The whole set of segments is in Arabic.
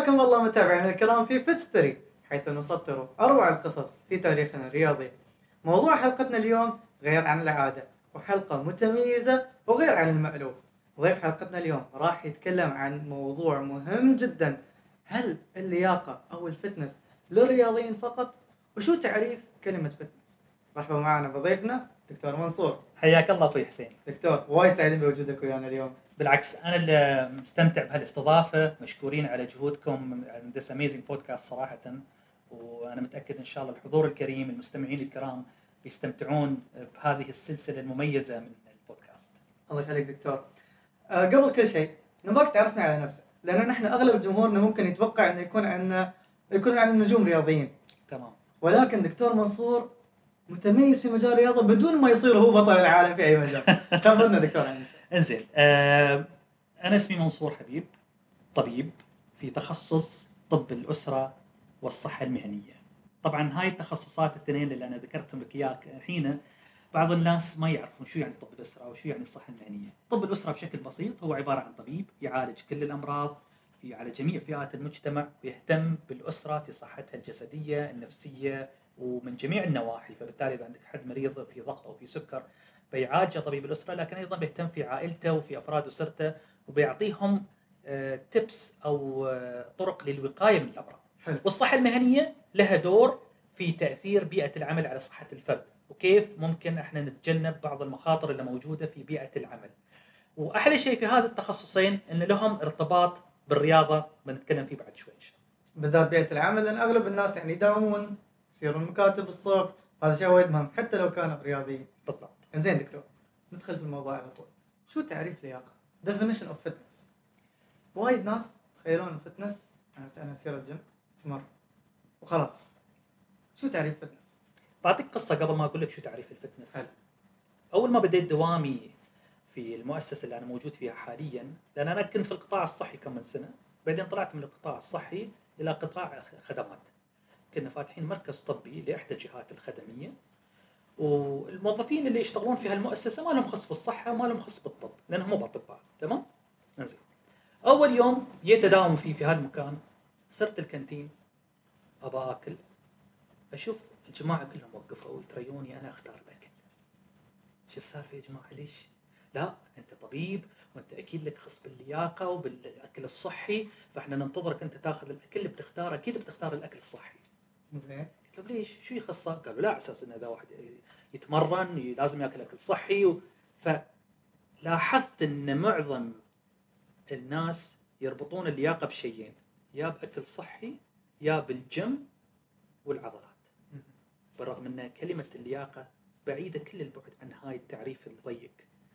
حياكم الله متابعينا الكرام في فتستري حيث نسطر أروع القصص في تاريخنا الرياضي. موضوع حلقتنا اليوم غير عن العادة وحلقة متميزة وغير عن المألوف. ضيف حلقتنا اليوم راح يتكلم عن موضوع مهم جدا هل اللياقة أو ال fitness للرياضيين فقط؟ وشو تعريف كلمة fitness؟ مرحبا معنا بضيفنا دكتور منصور. حياك الله أخوي حسين دكتور وايد سعيدين بوجودك ويانا اليوم. بالعكس أنا اللي مستمتع بهالاستضافة مشكورين على جهودكم this amazing podcast صراحة وأنا متأكد إن شاء الله الحضور الكريم المستمعين الكرام بيستمتعون بهذه السلسلة المميزة من البودكاست الله يخليك دكتور. آه قبل كل شيء نبغاك تعرفنا على نفسك لأن نحن أغلب جمهورنا ممكن يتوقع إنه يكون عندنا يكون عندنا نجوم رياضيين تمام ولكن دكتور منصور متميز في مجال الرياضة بدون ما يصير هو بطل العالم في أي مجال. خبرنا دكتور عن. انزين آه أنا اسمي منصور حبيب طبيب في تخصص طب الأسرة والصحة المهنية. طبعا هاي التخصصات الاثنين اللي أنا ذكرتهم لك إياك الحين بعض الناس ما يعرفون شو يعني طب الأسرة وشو يعني الصحة المهنية. طب الأسرة بشكل بسيط هو عبارة عن طبيب يعالج كل الأمراض في على جميع فئات المجتمع ويهتم بالأسرة في صحتها الجسدية النفسية ومن جميع النواحي. فبالتالي إذا عندك حد مريض في ضغط أو في سكر بيعالجه طبيب الأسرة لكن أيضا بيهتم في عائلته وفي أفراد أسرته وبيعطيهم تبس أو آه، طرق للوقاية من الأمراض. حلو. والصحة المهنية لها دور في تأثير بيئة العمل على صحة الفرد وكيف ممكن إحنا نتجنب بعض المخاطر اللي موجودة في بيئة العمل. وأحلى شيء في هذا التخصصين إن لهم ارتباط بالرياضة بنتكلم فيه بعد شوي إن شاء الله. بالذات بيئة العمل لأن أغلب الناس يعني يداومون يصيرون مكاتب الصبح هذا شيء وايد مهم حتى لو كانوا رياضيين. بالضبط. انزين دكتور ندخل في الموضوع على طول. شو تعريف لياقة؟ definition of fitness. وايد ناس تخيلون ال fitness أنا أنا أسير الجيم أتمرن وخلاص. شو تعريف fitness؟ بعطيك قصة قبل ما أقول لك شو تعريف ال fitness. حلو. أول ما بديت دوامي في المؤسسة اللي أنا موجود فيها حاليا لأن أنا كنت في القطاع الصحي كم من سنة بعدين طلعت من القطاع الصحي إلى قطاع خدمات كنا فاتحين مركز طبي لإحدى الجهات الخدمية والموظفين اللي يشتغلون في هالمؤسسة ما لهم خص بالصحة ما لهم خص بالطب لأنهم مو اطباء تمام؟ انزين. أول يوم جيت اداوم فيه في هذا المكان صرت الكانتين ابى أكل. أشوف الجماعة كلهم وقفوا يتريوني أنا أختار الاكل شو السالفة يا جماعة؟ ليش؟ لا أنت طبيب وأنت أكيد لك خص باللياقة وبالأكل الصحي فإحنا ننتظرك أنت تاخذ الأكل اللي بتختاره أكيد بتختار الأكل الصحي. زين. قلت لهم ليش؟ شو يخصه؟ قالوا لا على أساس إن إذا واحد يتمرن لازم يأكل أكل صحي و... فلاحظت إن معظم الناس يربطون اللياقة بشيئين يا بأكل صحي يا بالجيم والعضلات بالرغم إن كلمة اللياقة بعيدة كل البعد عن هاي التعريف الضيق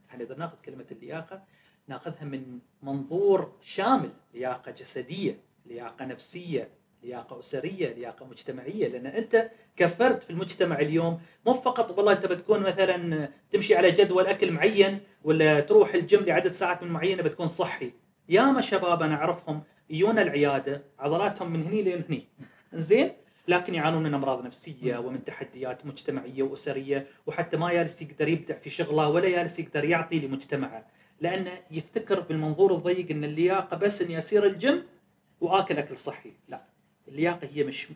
إحنا إذا نأخذ كلمة اللياقة نأخذها من منظور شامل لياقة جسدية لياقة نفسية لياقة أسرية لياقة مجتمعية. لأن أنت كفرد في المجتمع اليوم مو فقط والله أنت بتكون مثلا تمشي على جدول أكل معين ولا تروح الجيم لعدد ساعات من معينة بتكون صحي. ياما شباب أنا أعرفهم يجون العيادة عضلاتهم من هني لين هني. زين لكن يعانون من أمراض نفسية ومن تحديات مجتمعية وأسرية وحتى ما جالس يقدر يبدع في شغلة ولا جالس يقدر يعطي لمجتمعه. لأنه يفتكر بالمنظور الضيق إن اللياقة بس اني اسير الجيم وآكل أكل صحي. لا. اللياقة هي مش م-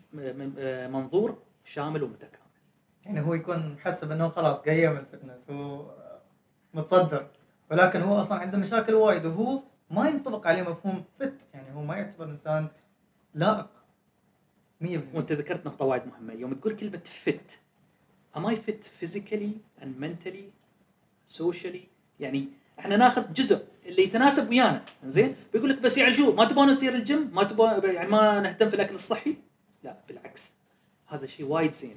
منظور شامل ومتكامل. يعني هو يكون محسب انه خلاص قيم ال fitness هو متصدر. ولكن هو أصلا عنده مشاكل وايد وهو ما ينطبق عليه مفهوم fit. يعني هو ما يعتبر إنسان لائق. 100% وأنت ذكرت نقطة وايد مهمة. يوم تقول كلمة fit am I fit physically and mentally socially يعني إحنا ناخذ جزء اللي يتناسب ويانا زين؟ بيقول لك بس يعني شو ما تبون نصير الجيم؟ ما تبون يعني ما نهتم في الأكل الصحي؟ لا بالعكس. هذا شيء وايد زين.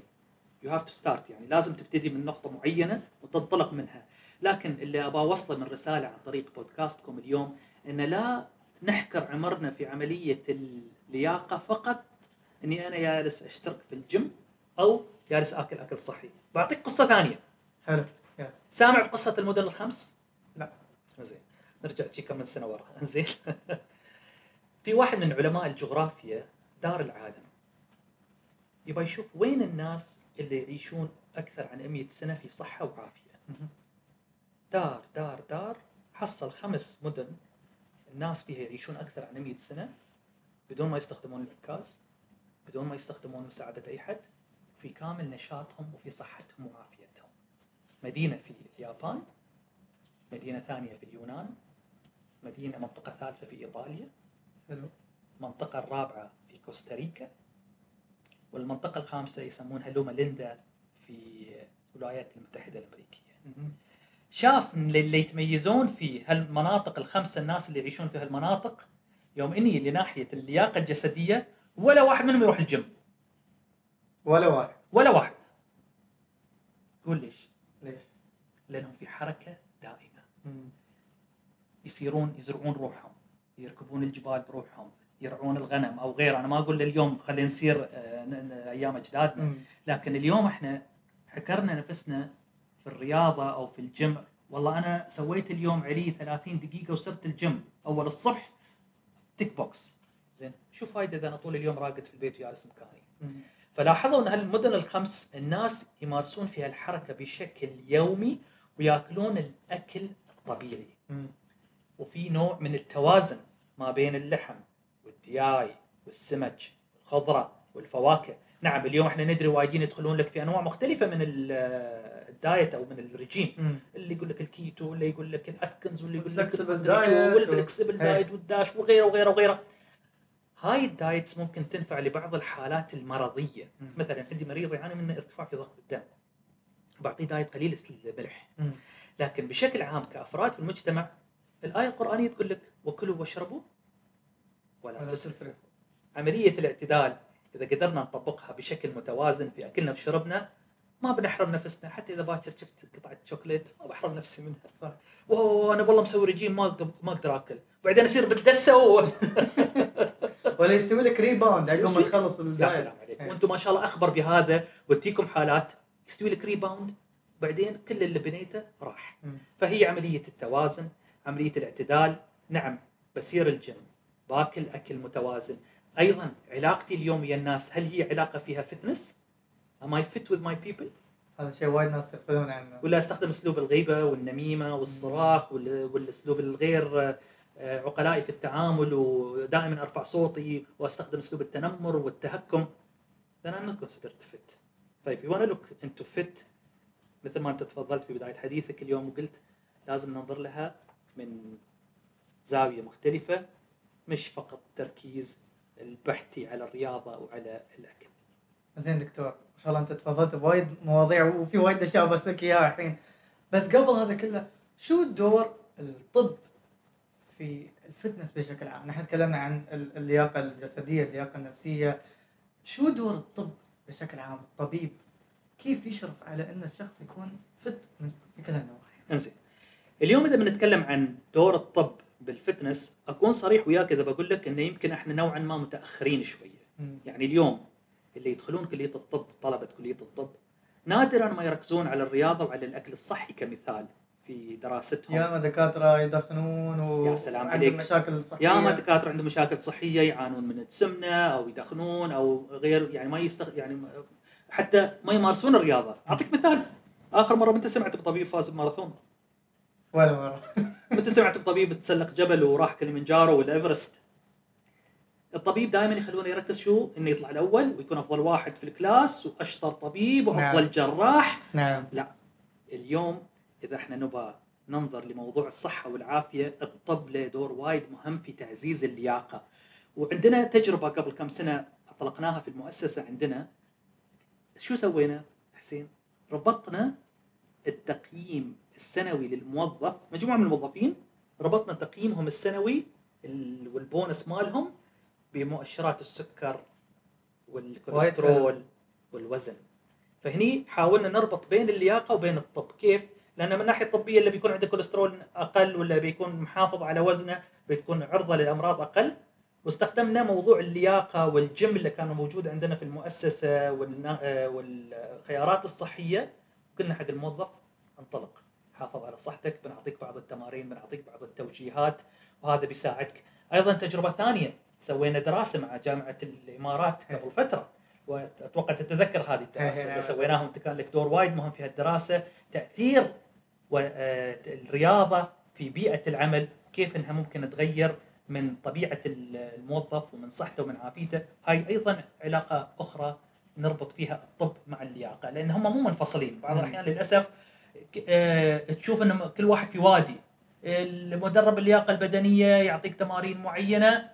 you have to start يعني لازم تبتدي من نقطة معينة وتنطلق منها. لكن اللي أبغى اوصله من رسالة عن طريق بودكاستكم اليوم إن لا نحكر عمرنا في عملية اللياقة فقط إني أنا جالس أشترك في الجيم أو جالس آكل أكل صحي. بعطيك قصة ثانية. حلو سامع بقصه المدن الخمس زين نرجع شي كم من سنة ورا. زين. في واحد من علماء الجغرافيا دار العالم. يبغى يشوف وين الناس اللي يعيشون أكثر عن 100 سنة في صحة وعافية. دار دار دار. حصل خمس مدن الناس فيها يعيشون أكثر عن 100 سنة بدون ما يستخدمون العكاز بدون ما يستخدمون مساعدة أي حد في كامل نشاطهم وفي صحتهم وعافيتهم. مدينة في اليابان مدينة ثانية في اليونان مدينة منطقة ثالثة في إيطاليا حلو المنطقة الرابعة في كوستاريكا والمنطقة الخامسة يسمونها لوما ليندا في الولايات المتحدة الأمريكية مهم. شاف اللي يتميزون في هالمناطق الخمسة الناس اللي يعيشون في هالمناطق يوم إني لناحيه اللياقة الجسدية ولا واحد منهم يروح الجيم ولا واحد ولا واحد قول ليش؟ ليش؟ لأنهم في حركة دائمة مم. يسيرون يزرعون روحهم يركبون الجبال بروحهم يرعون الغنم أو غيره أنا ما أقول اليوم خلينا نسير آه، أيام أجدادنا. لكن اليوم إحنا حكرنا نفسنا في الرياضة أو في الجيم والله أنا سويت اليوم علي 30 دقيقة وصرت الجيم أول الصبح tick box زين شو فايدة إذا أنا طول اليوم راقد في البيت وجالس مكاني. فلاحظوا إن هالمدن الخمس الناس يمارسون فيها الحركة بشكل يومي ويأكلون الأكل الطبيعي مم. وفي نوع من التوازن ما بين اللحم والدياي والسمك والخضره والفواكه نعم اليوم إحنا ندري وايدين يدخلون لك في أنواع مختلفة من ال- ال diet أو من الرجيم. اللي يقول لك الكيتو واللي يقول لك الأتكنز واللي يقول لك وال flexible هي. diet وال DASH وغيره وغيره وغيره هاي ال diets ممكن تنفع لبعض الحالات المرضية. مثلا عندي مريض يعاني من ارتفاع في ضغط الدم بعطيه دايت قليل الملح. لكن بشكل عام كأفراد في المجتمع الآية القرآنية تقول لك وكلوا واشربوا ولا ولا تسرفوا. تسرف عملية الاعتدال إذا قدرنا نطبقها بشكل متوازن في أكلنا وشربنا ما بنحرم نفسنا حتى إذا باكر شفت قطعة شوكليت ما بحرم نفسي منها صح؟ اوه أنا والله مسوي رجيم ما أقدر ما أقدر آكل. وبعدين اصير بالدسه و... ولا يستوي لك rebound عقب ما تخلص يا سلام عليك إيه. وأنتم ما شاء الله أخبر بهذا وتجيكم حالات يستوي لك rebound بعدين كل اللي بنيته راح. فهي عملية التوازن عملية الاعتدال. نعم بسير الجيم باكل أكل متوازن. أيضا علاقتي اليوم ويا الناس هل هي علاقة فيها fitness am I fit with my people هذا شيء وايد ناس يغفلون عنه ولا أستخدم أسلوب الغيبة والنميمة والصراخ وال- والأسلوب الغير آه، عقلائي في التعامل ودائما أرفع صوتي وأستخدم أسلوب التنمر والتهكم. Then I'm not considered fit. if you wanna look into fit مثل ما انت تفضلت في بداية حديثك اليوم وقلت لازم ننظر لها من زاوية مختلفة مش فقط تركيز البحثي على الرياضة وعلى الأكل زين دكتور ما شاء الله أنت تفضلت بوايد مواضيع وفي وايد أشياء بسالك إياها الحين بس قبل هذا كله شو دور الطب في ال fitness بشكل عام؟ نحن تكلمنا عن ال- اللياقة الجسدية، اللياقة النفسية. شو دور الطب بشكل عام؟ الطبيب كيف يشرف على أن الشخص يكون fit من في كل النواحي؟ إنزين اليوم إذا بنتكلم عن دور الطب بال fitness أكون صريح وياك إذا بقول لك إنه يمكن إحنا نوعا ما متأخرين شوية مم. يعني اليوم اللي يدخلون كلية الطب طلبة كلية الطب نادرا ما يركزون على الرياضة وعلى الأكل الصحي كمثال في دراستهم ياما دكاترة يدخنون و يا سلام عليك. مشاكل صحية ياما دكاترة عندهم مشاكل صحية يعانون من السمنه أو يدخنون أو غير يعني ما يستخ... يعني ما- حتى ما يمارسون الرياضة. أعطيك مثال. آخر مرة متى سمعت بطبيب فاز بماراثون؟ ولا مرة. متى سمعت بطبيب تسلق جبل وراح كليمنجارو ولا ايفرست الطبيب دائما يخلونه يركز شو؟ إنه يطلع الأول ويكون أفضل واحد في ال class وأشطر طبيب وأفضل نعم. جراح. نعم. لا. اليوم إذا إحنا نبغى ننظر لموضوع الصحة والعافية الطب له دور وايد مهم في تعزيز اللياقة. وعندنا تجربة قبل كم سنة أطلقناها في المؤسسة عندنا. شو سوينا حسين؟ ربطنا التقييم السنوي للموظف مجموعة من الموظفين ربطنا تقييمهم السنوي ال- والبونس مالهم بمؤشرات السكر والكوليسترول والوزن. فهني حاولنا نربط بين اللياقة وبين الطب. كيف؟ لأن من الناحيه الطبيه اللي بيكون عنده كوليسترول أقل ولا بيكون محافظ على وزنه بتكون عرضة للأمراض أقل واستخدمنا موضوع اللياقة والجيم اللي كانوا موجود عندنا في المؤسسة آه، والخيارات الصحية. قلنا حق الموظف انطلق. حافظ على صحتك بنعطيك بعض التمارين بنعطيك بعض التوجيهات وهذا بيساعدك. أيضا تجربة ثانية سوينا دراسة مع جامعة الإمارات قبل فترة وأتوقع تتذكر هذه الدراسة اللي. سويناها وانت كان لك دور وايد مهم في هالدراسة. تأثير آه، الرياضة في بيئة العمل كيف إنها ممكن تغير من طبيعة الموظف ومن صحته ومن عافيته. هاي أيضا علاقة أخرى نربط فيها الطب مع اللياقة لأن هم مو منفصلين. بعض. الأحيان للأسف آه، تشوف إن كل واحد في وادي. المدرب اللياقة البدنية يعطيك تمارين معينة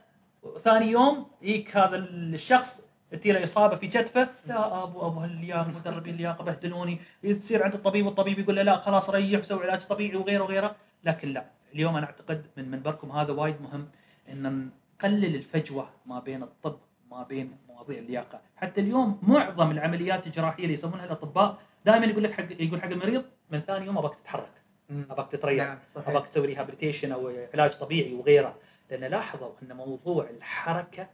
ثاني يوم يجيك هذا الشخص تجي له إصابة في كتفه لا ابو أبو هاللياقة مدربين اللياقة بهدلوني. تصير عند الطبيب والطبيب يقول له لا خلاص ريح وسوي علاج طبيعي وغيره وغيره. لكن لا. اليوم أنا أعتقد من منبركم هذا وايد مهم إن نقلل الفجوة ما بين الطب ما بين مواضيع اللياقة. حتى اليوم معظم العمليات الجراحية اللي يسمونها الأطباء دائما يقول لك حق يقول حق المريض من ثاني يوم أبغاك تتحرك. أبغاك تتريح نعم صحيح. أبغاك تسوي rehabilitation أو علاج طبيعي وغيره. لأن لاحظوا إن موضوع الحركة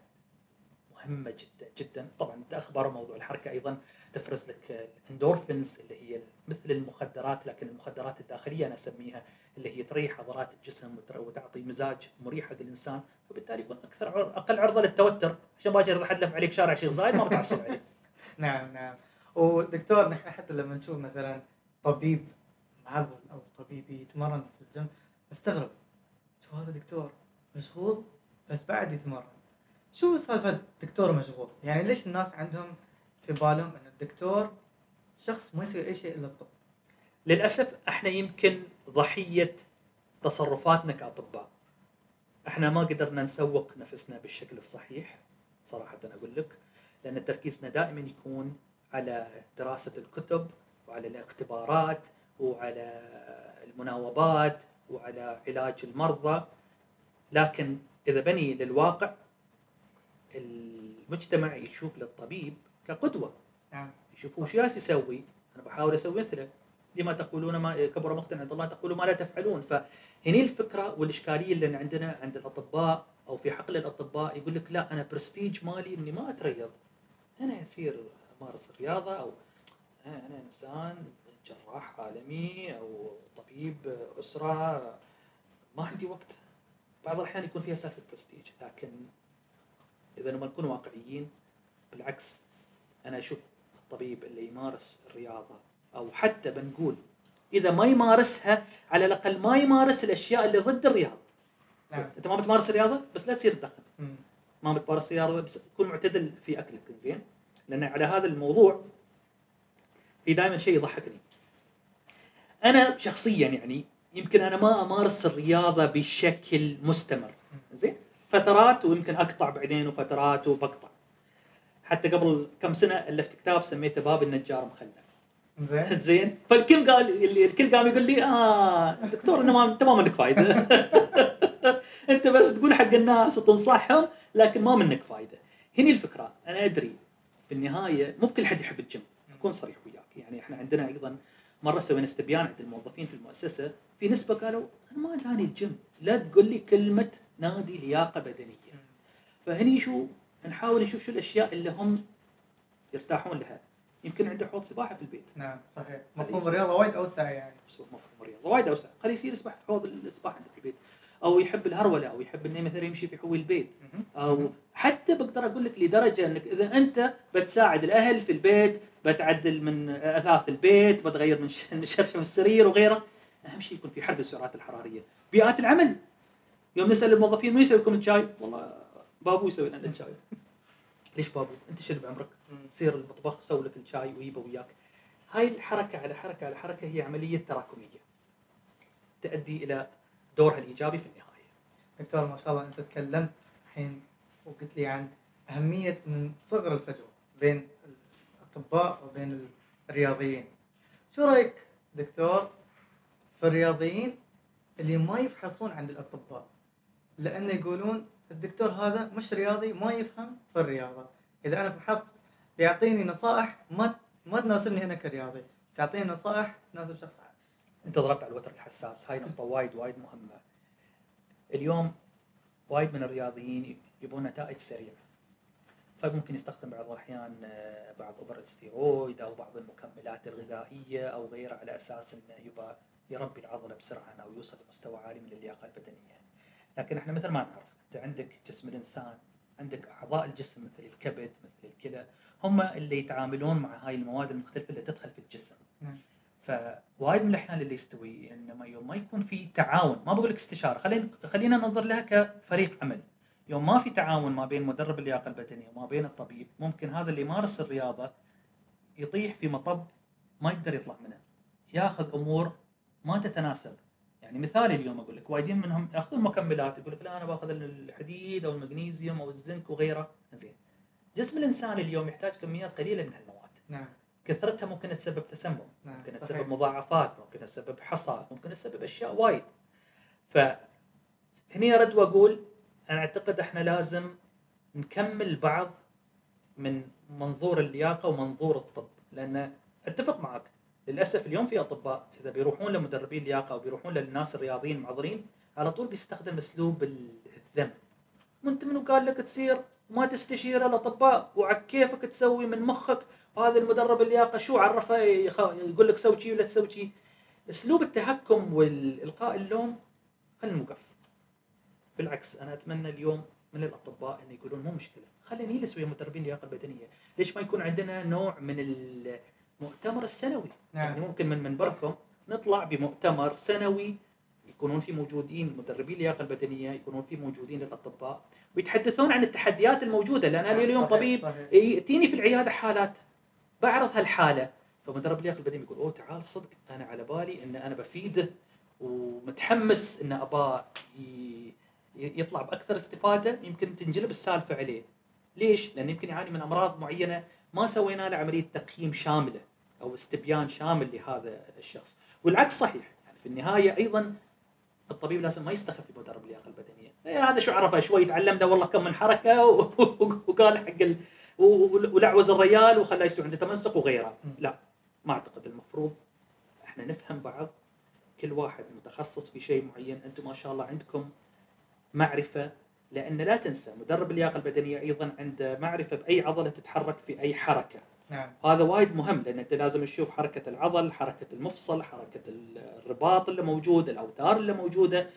مهمة جدا جدا. طبعا انت أخبار موضوع الحركة أيضا. تفرز لك الاندورفينز اللي هي مثل المخدرات لكن المخدرات الداخلية أنا أسميها اللي هي تريح عضلات الجسم وتعطي مزاج مريح حق الإنسان وبالتالي يكون أكثر عر- أقل عرضة للتوتر. عشان باجي أروح ادلف عليك شارع شيخ زايد ما بتعصب عليك. نعم نعم. ودكتور نحن حتى لما نشوف مثلا طبيب معضل أو طبيب يتمرن في الجيم نستغرب. شو هذا دكتور؟ مشغول؟ بس بعد يتمرن. شو سالفة دكتور مشغول؟ يعني ليش الناس عندهم في بالهم إن الدكتور شخص ما يسوي أي شيء إلا الطب. للأسف إحنا يمكن ضحية تصرفاتنا كأطباء. إحنا ما قدرنا نسوق نفسنا بالشكل الصحيح صراحة أقول لك لأن تركيزنا دائما يكون على دراسة الكتب وعلى الاختبارات وعلى المناوبات وعلى علاج المرضى. لكن إذا بني للواقع المجتمع يشوف للطبيب كقدوة. نعم. يشوفوا شو ياس يسوي. أنا بحاول أسوي مثله. لما تقولون ما كبر مقتا عند الله تقولوا ما لا تفعلون. فهني الفكرة والإشكالية اللي عندنا عند الأطباء أو في حقل الأطباء يقول لك لا أنا برستيج مالي إني ما أتريض. أنا يصير أمارس الرياضه أو أنا إنسان جراح عالمي أو طبيب أسرة. ما عندي وقت. بعض الأحيان يكون فيها سالفة برستيج لكن إذا نبغى نكون واقعيين بالعكس أنا أشوف الطبيب اللي يمارس الرياضة أو حتى بنقول إذا ما يمارسها على الأقل ما يمارس الأشياء اللي ضد الرياضة. نعم. أنت ما بتمارس الرياضة بس لا تصير تدخن. ما بتمارس الرياضة بس تكون معتدل في أكلك زين؟ لأن على هذا الموضوع في دائما شيء يضحكني. أنا شخصيا يعني يمكن أنا ما أمارس الرياضة بشكل مستمر زين؟ فترات ويمكن أقطع بعدين وفترات وبقطع. حتى قبل كم سنة الفت كتاب سميته باب النجار مخلع زين. زين. فالكل قال الكل قام يقول لي آه دكتور إنه ما أنت ما منك فايدة. أنت بس تقول حق الناس وتنصحهم لكن ما منك فايدة. هني الفكرة. أنا أدري في النهاية مو بكل حد يحب الجيم أكون صريح وياك. يعني إحنا عندنا أيضا مرة سوينا استبيان عند الموظفين في المؤسسة. في نسبة قالوا أنا ما داني الجيم لا تقول لي كلمة نادي لياقة بدنية. فهني شو؟ نحاول نشوف شو الأشياء اللي هم يرتاحون لها. يمكن عنده حوض سباحة في البيت. نعم صحيح. مفهوم الرياضة وايد أوسع يعني. مفهوم الرياضة وايد أوسع. خليه يصير يسبح في حوض السباحة عنده في البيت. أو يحب الهرولة أو يحب إنه مثلا يمشي في حوي البيت. أو حتى بقدر أقول لك لدرجة إنك إذا أنت بتساعد الأهل في البيت بتعدل من أثاث البيت بتغير من شرشف السرير وغيره أهم شيء يكون في حرب السعرات الحرارية. بيئات العمل. يوم نسأل الموظفين من يسوي لكم الشاي؟ والله بابو يسوي لنا الشاي. ليش بابو؟ أنت شنو بعمرك؟ سير المطبخ سوي لك الشاي ويبه وياك. هاي الحركة على حركة على حركة هي عملية تراكمية. تؤدي إلى دورها الإيجابي في النهاية. دكتور ما شاء الله أنت تكلمت الحين وقلت لي عن أهمية من صغر الفجوة بين الأطباء وبين الرياضيين. شو رأيك دكتور في الرياضيين اللي ما يفحصون عند الأطباء؟ لأنه يقولون الدكتور هذا مش رياضي ما يفهم في الرياضة. إذا أنا فحصت بيعطيني نصائح ما ما تناسبني أنا كرياضي. تعطيني نصائح تناسب شخص عادي. أنت ضربت على الوتر الحساس. هاي نقطة وايد وايد مهمة. اليوم وايد من الرياضيين يبون نتائج سريعة. فممكن يستخدم بعض الأحيان آه، بعض ابر الستيرويد أو بعض المكملات الغذائية أو غيرها على أساس إنه يبغى يربي العضلة بسرعة أو يوصل لمستوى عالي من اللياقة البدنية. لكن إحنا مثل ما نعرف انت عندك جسم الإنسان عندك أعضاء الجسم مثل الكبد مثل الكلى هم اللي يتعاملون مع هاي المواد المختلفة اللي تدخل في الجسم. نعم. فوايد من الأحيان اللي يستوي انما يوم ما يكون في تعاون ما بقول لك استشارة خلينا خلينا ننظر لها كفريق عمل يوم ما في تعاون ما بين مدرب اللياقة البدنية وما بين الطبيب ممكن هذا اللي يمارس الرياضة يطيح في مطب ما يقدر يطلع منه ياخذ أمور ما تتناسب يعني مثالي اليوم أقول لك وايدين منهم يأخذون مكملات يقول لك لا أنا بأخذ الحديد أو المغنيسيوم أو الزنك وغيره. زين. جسم الإنسان اليوم يحتاج كميات قليلة من هالمواد. نعم. كثرتها ممكن تسبب تسمم نعم ممكن صحيح. تسبب مضاعفات ممكن تسبب حصى ممكن تسبب أشياء وايد. فهني أرد وأقول أنا أعتقد إحنا لازم نكمل بعض من منظور اللياقة ومنظور الطب لأن أتفق معك. للأسف اليوم في أطباء إذا بيروحون لمدربين لياقه أو بيروحون للناس الرياضيين المعضلين على طول بيستخدم أسلوب الذم. وانت منو قال لك تصير؟ وما تستشير الأطباء. وعلى كيفك تسوي من مخك؟ وهذا المدرب اللياقة شو عرفه؟ يقول لك سوي شي ولا تسوي شي. أسلوب التهكم والإلقاء اللوم خلينا نوقف. بالعكس أنا أتمنى اليوم من الأطباء إن يقولون مو مشكلة. خلينا نجلس ويا مدربين اللياقة البدنية. ليش ما يكون عندنا نوع من المؤتمر السنوي نعم. يعني ممكن من منبركم نطلع بمؤتمر سنوي يكونون فيه موجودين مدربي اللياقة البدنية يكونون فيه موجودين للأطباء ويتحدثون عن التحديات الموجودة لأن أنا اليوم صحيح، طبيب صحيح. ياتيني في العيادة حالات بعرض هالحالة فمدرب اللياقة البدني يقول أوه تعال صدق أنا على بالي إن أنا بفيده ومتحمس إن اباه ي- يطلع بأكثر استفادة يمكن تنجلب السالفة عليه. ليش؟ لأنه يمكن يعاني من أمراض معينة ما سوينا له عملية تقييم شاملة أو استبيان شامل لهذا الشخص، والعكس صحيح، يعني في النهاية أيضا الطبيب لازم ما يستخف بمدرب اللياقة البدنية، إيه هذا شو عرفه؟ شوي تعلم له والله كم من حركة وقال حق ال... ولعوز الريال وخلاه يستوي عنده تمسك وغيره، لا ما أعتقد المفروض إحنا نفهم بعض. كل واحد متخصص في شيء معين، أنتم ما شاء الله عندكم معرفة لأن لا تنسى مدرب اللياقة البدنية أيضا عنده معرفة بأي عضلة تتحرك في أي حركة، نعم. هذا وايد مهم لأن أنت لازم تشوف حركة العضل، حركة المفصل، حركة الرباط اللي موجود، الأوتار اللي موجودة،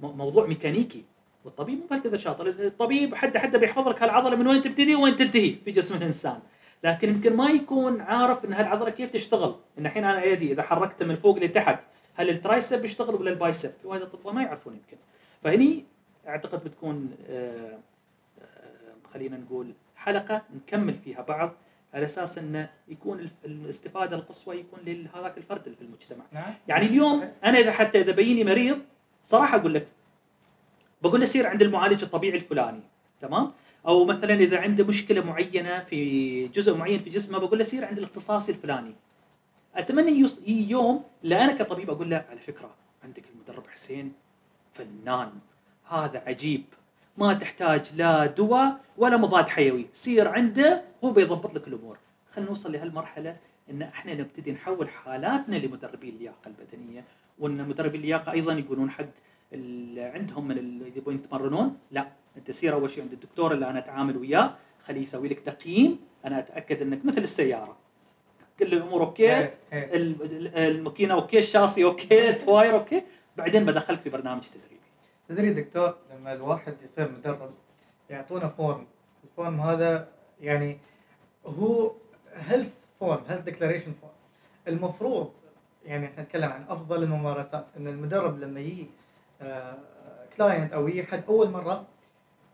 م- موضوع ميكانيكي. والطبيب مو بهالكذا شاطر، الطبيب حد حد بيحفظ لك هالعضلة من وين تبتدي وين تنتهي في جسم الإنسان، لكن يمكن ما يكون عارف إن هالعضلة كيف تشتغل، إن الحين أنا أيدي إذا حركته من فوق لتحت هل ال triceps يشتغل ولا ال biceps؟ في وايد اطباء ما يعرفون يمكن. فهني أعتقد بتكون آه، آه، خلينا نقول حلقة نكمل فيها بعض على أساس انه يكون الاستفادة القصوى يكون لهذاك الفرد اللي في المجتمع. نعم يعني اليوم أنا إذا حتى إذا بيني مريض صراحة أقول لك بقول له سير عند المعالج الطبيعي الفلاني تمام؟ أو مثلا إذا عنده مشكلة معينة في جزء معين في جسمه بقول له سير عند الاختصاصي الفلاني. أتمنى يوم لا أنا كطبيب أقول له على فكرة عندك المدرب حسين فنان هذا عجيب. ما تحتاج لا دواء ولا مضاد حيوي. سير عنده هو بيضبط لك الأمور. خلينا نوصل لهالمرحلة إن إحنا نبتدي نحول حالاتنا لمدربي اللياقة البدنية. وإن مدربي اللياقة أيضا يقولون حق اللي عندهم من اللي يبون يتمرنون لا. أنت سير أول شيء عند الدكتور اللي أنا أتعامل وياه خليه يسوي لك تقييم. أنا أتأكد إنك مثل السيارة. كل الأمور okay. ال- ال- الماكينة okay الشاصي okay التواير okay. بعدين بدخلك في برنامج تدريبي تدري دكتور لما الواحد يصير مدرب يعطونا form ال form هذا يعني هو health form health declaration form المفروض يعني إحنا نتكلم عن أفضل الممارسات إن المدرب لما يجي client أو يجي حد أول مرة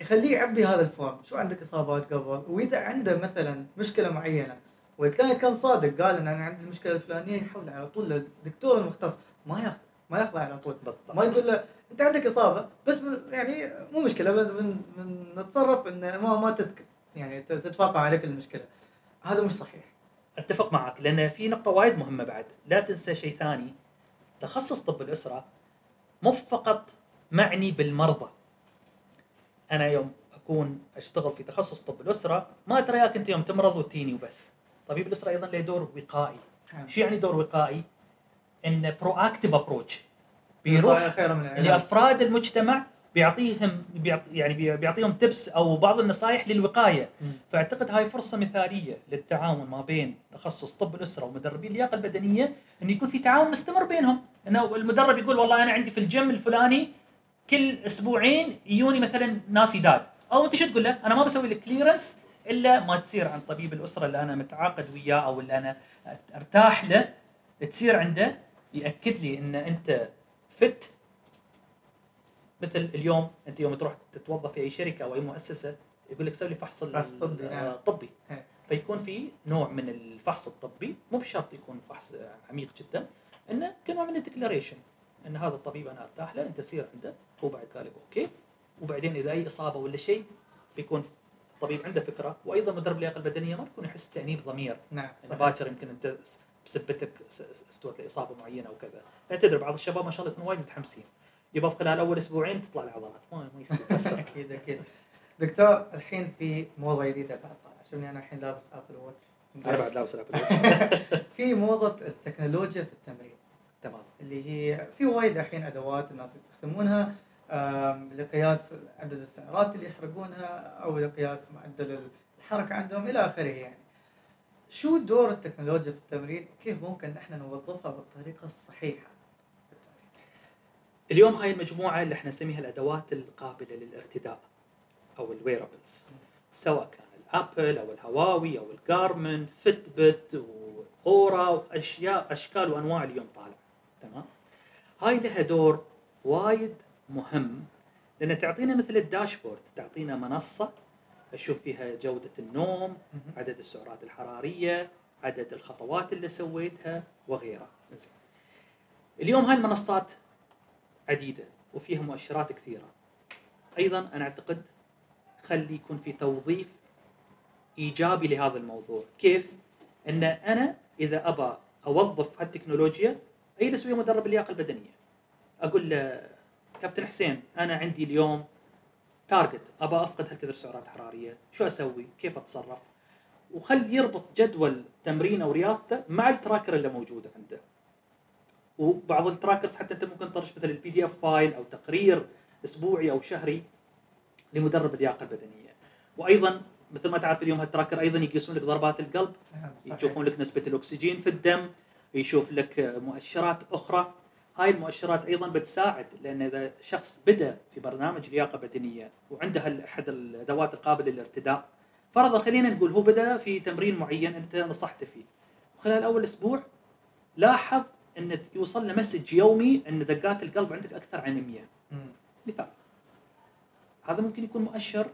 يخليه يعبي هذا ال form شو عندك إصابات قبل؟ وإذا عنده مثلا مشكلة معينة وال client كان صادق قال إن أنا عندي المشكلة الفلانية يحول على طول للدكتور المختص ما ياخذ ما ياخذ على طول. بالضبط. ما يقول له انت عندك اصابة بس من يعني مو مشكلة بن بن نتصرف إن ما ما تتك يعني تتفاقم عليك المشكلة. هذا مش صحيح. أتفق معك لأن في نقطة وايد مهمة بعد. لا تنسى شيء ثاني. تخصص طب الأسرة مو فقط معني بالمرضى. أنا يوم أكون أشتغل في تخصص طب الأسرة ما اترياك أنت يوم تمرض وتيني وبس. طبيب الأسرة أيضا له دور وقائي. شو يعني دور وقائي؟ انه proactive approach بيروح لأفراد المجتمع بيعطيهم بيعط يعني بي- بيعطيهم tips أو بعض النصائح للوقاية. فأعتقد هاي فرصة مثالية للتعاون ما بين تخصص طب الأسرة ومدربي اللياقة البدنية إن يكون في تعاون مستمر بينهم. انه المدرب يقول والله أنا عندي في الجيم الفلاني كل أسبوعين يجوني مثلا ناس جداد أو أنت شو تقول له؟ أنا ما بسوي لك clearance إلا ما تصير عن طبيب الأسرة اللي أنا متعاقد وياه أو اللي أنا أرتاح له تصير عنده يأكد لي إن أنت fit مثل اليوم أنت يوم تروح تتوظف في أي شركة أو أي مؤسسة يقول لك سوي لي فحص طبي، آه، نعم. طبي إيه. فيكون في نوع من الفحص الطبي مو بشرط يكون فحص عميق جدا إنه كنوع من ال declaration إن هذا الطبيب أنا أرتاح له أنت سير عنده هو بعد قال لك okay وبعدين إذا أي إصابة ولا شيء بيكون الطبيب عنده فكرة وأيضا مدرب اللياقه البدنية ما بيكون يحس تأنيب ضمير نعم. باكر يمكن أنت بسبتك استوت لإصابة معينة أو كذا. لأن تدري بعض الشباب ما شاء الله يكونوا وايد متحمسين. يبغى في خلال أول أسبوعين تطلع العضلات. ما ما يصير. أكيد أكيد دكتور الحين في موضة جديدة بعد طالع. شوفني أنا الحين لابس Apple Watch أنا بعد لابس ال Apple Watch. في موضة التكنولوجيا في التمرين. تمام. اللي هي في وايد الحين أدوات الناس يستخدمونها لقياس عدد السعرات اللي يحرقونها أو لقياس معدل الحركة عندهم إلى آخره يعني. شو دور التكنولوجيا في التمرين؟ كيف ممكن إحنا نوظفها بالطريقة الصحيحة في التمرين؟ اليوم هاي المجموعة اللي إحنا نسميها الأدوات القابلة للارتداء أو ال wearables سواء كان ال Apple أو الهواوي أو ال Garmin Fitbit واورا واشياء أشكال وأنواع اليوم طالع تمام هاي لها دور وايد مهم لأن تعطينا مثل الداشبورد تعطينا منصة أشوف فيها جودة النوم عدد السعرات الحرارية عدد الخطوات اللي سويتها وغيرها. زين اليوم هاي المنصات عديدة وفيها مؤشرات كثيرة. أيضا أنا أعتقد خلي يكون في توظيف إيجابي لهذا الموضوع. كيف؟ إن أنا إذا ابى أوظف هالتكنولوجيا أجلس ويا مدرب اللياقة البدنية. أقول له كابتن حسين أنا عندي اليوم target ابى أفقد هالكثر سعرات حرارية؟ شو أسوي؟ كيف أتصرف؟ وخل يربط جدول تمرينه ورياضته مع ال tracker اللي موجوده عنده. وبعض ال trackers حتى أنت ممكن تطرش مثل ال PDF file أو تقرير أسبوعي أو شهري لمدرب اللياقة البدنية. وأيضا مثل ما تعرف اليوم ها ال tracker أيضا يقيسون لك ضربات القلب نعم صحيح. يشوفون لك نسبة الأكسجين في الدم يشوف لك مؤشرات أخرى. هاي المؤشرات أيضا بتساعد لأن إذا شخص بدأ في برنامج لياقة بدنية وعنده أحد الأدوات القابلة للارتداء فرضا خلينا نقول هو بدأ في تمرين معين أنت نصحته فيه وخلال أول أسبوع لاحظ إن يوصل له message يومي إن دقات القلب عندك أكثر عن 100 مم. مثال هذا ممكن يكون مؤشر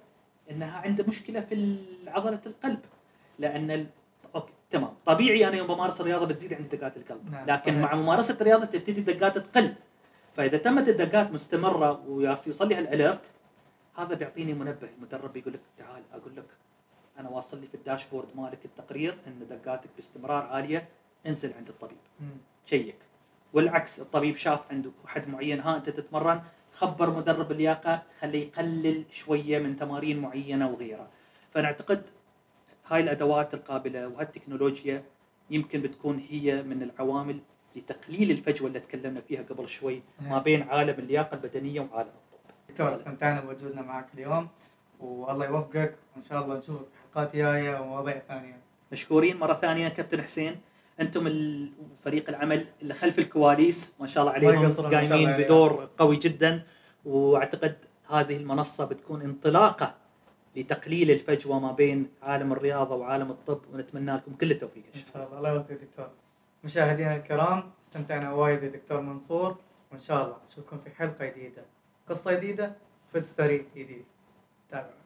إنها عنده مشكلة في عضلة القلب لأن. تمام. طبيعي أنا يوم بمارس الرياضه بتزيد عندي دقات القلب. نعم، لكن صحيح. مع ممارسة الرياضه تبتدي الدقات تقل فإذا تمت الدقات مستمرة ويوصل لي هالاليرت هذا بيعطيني منبه. المدرب يقول لك تعال أقول لك أنا واصل لي في الداشبورد مالك التقرير إن دقاتك باستمرار عالية انزل عند الطبيب. شيك. والعكس الطبيب شاف عنده حد معين ها أنت تتمرن خبر مدرب اللياقة خليه يقلل شوية من تمارين معينة وغيرها. فأنا أعتقد هاي الأدوات القابلة وهالتكنولوجيا يمكن بتكون هي من العوامل لتقليل الفجوة اللي تكلمنا فيها قبل شوي ما بين عالم اللياقة البدنية وعالم الطب. دكتور استمتعنا بوجودنا معك اليوم والله يوفقك. وان شاء الله نشوفك في حلقات جاية ومواضيع ثانية. مشكورين مرة ثانية كابتن حسين. أنتم فريق العمل اللي خلف الكواليس ما شاء الله عليهم قايمين. بدور قوي جدا. وأعتقد هذه المنصة بتكون انطلاقة لتقليل الفجوة ما بين عالم الرياضه وعالم الطب ونتمنى لكم كل التوفيق إن شاء الله. الله. يوفقك دكتور. مشاهدينا الكرام استمتعنا وايد يا دكتور منصور وإن شاء الله نشوفكم في حلقة جديدة. قصة جديدة فيد ستوري جديد. تابعوا.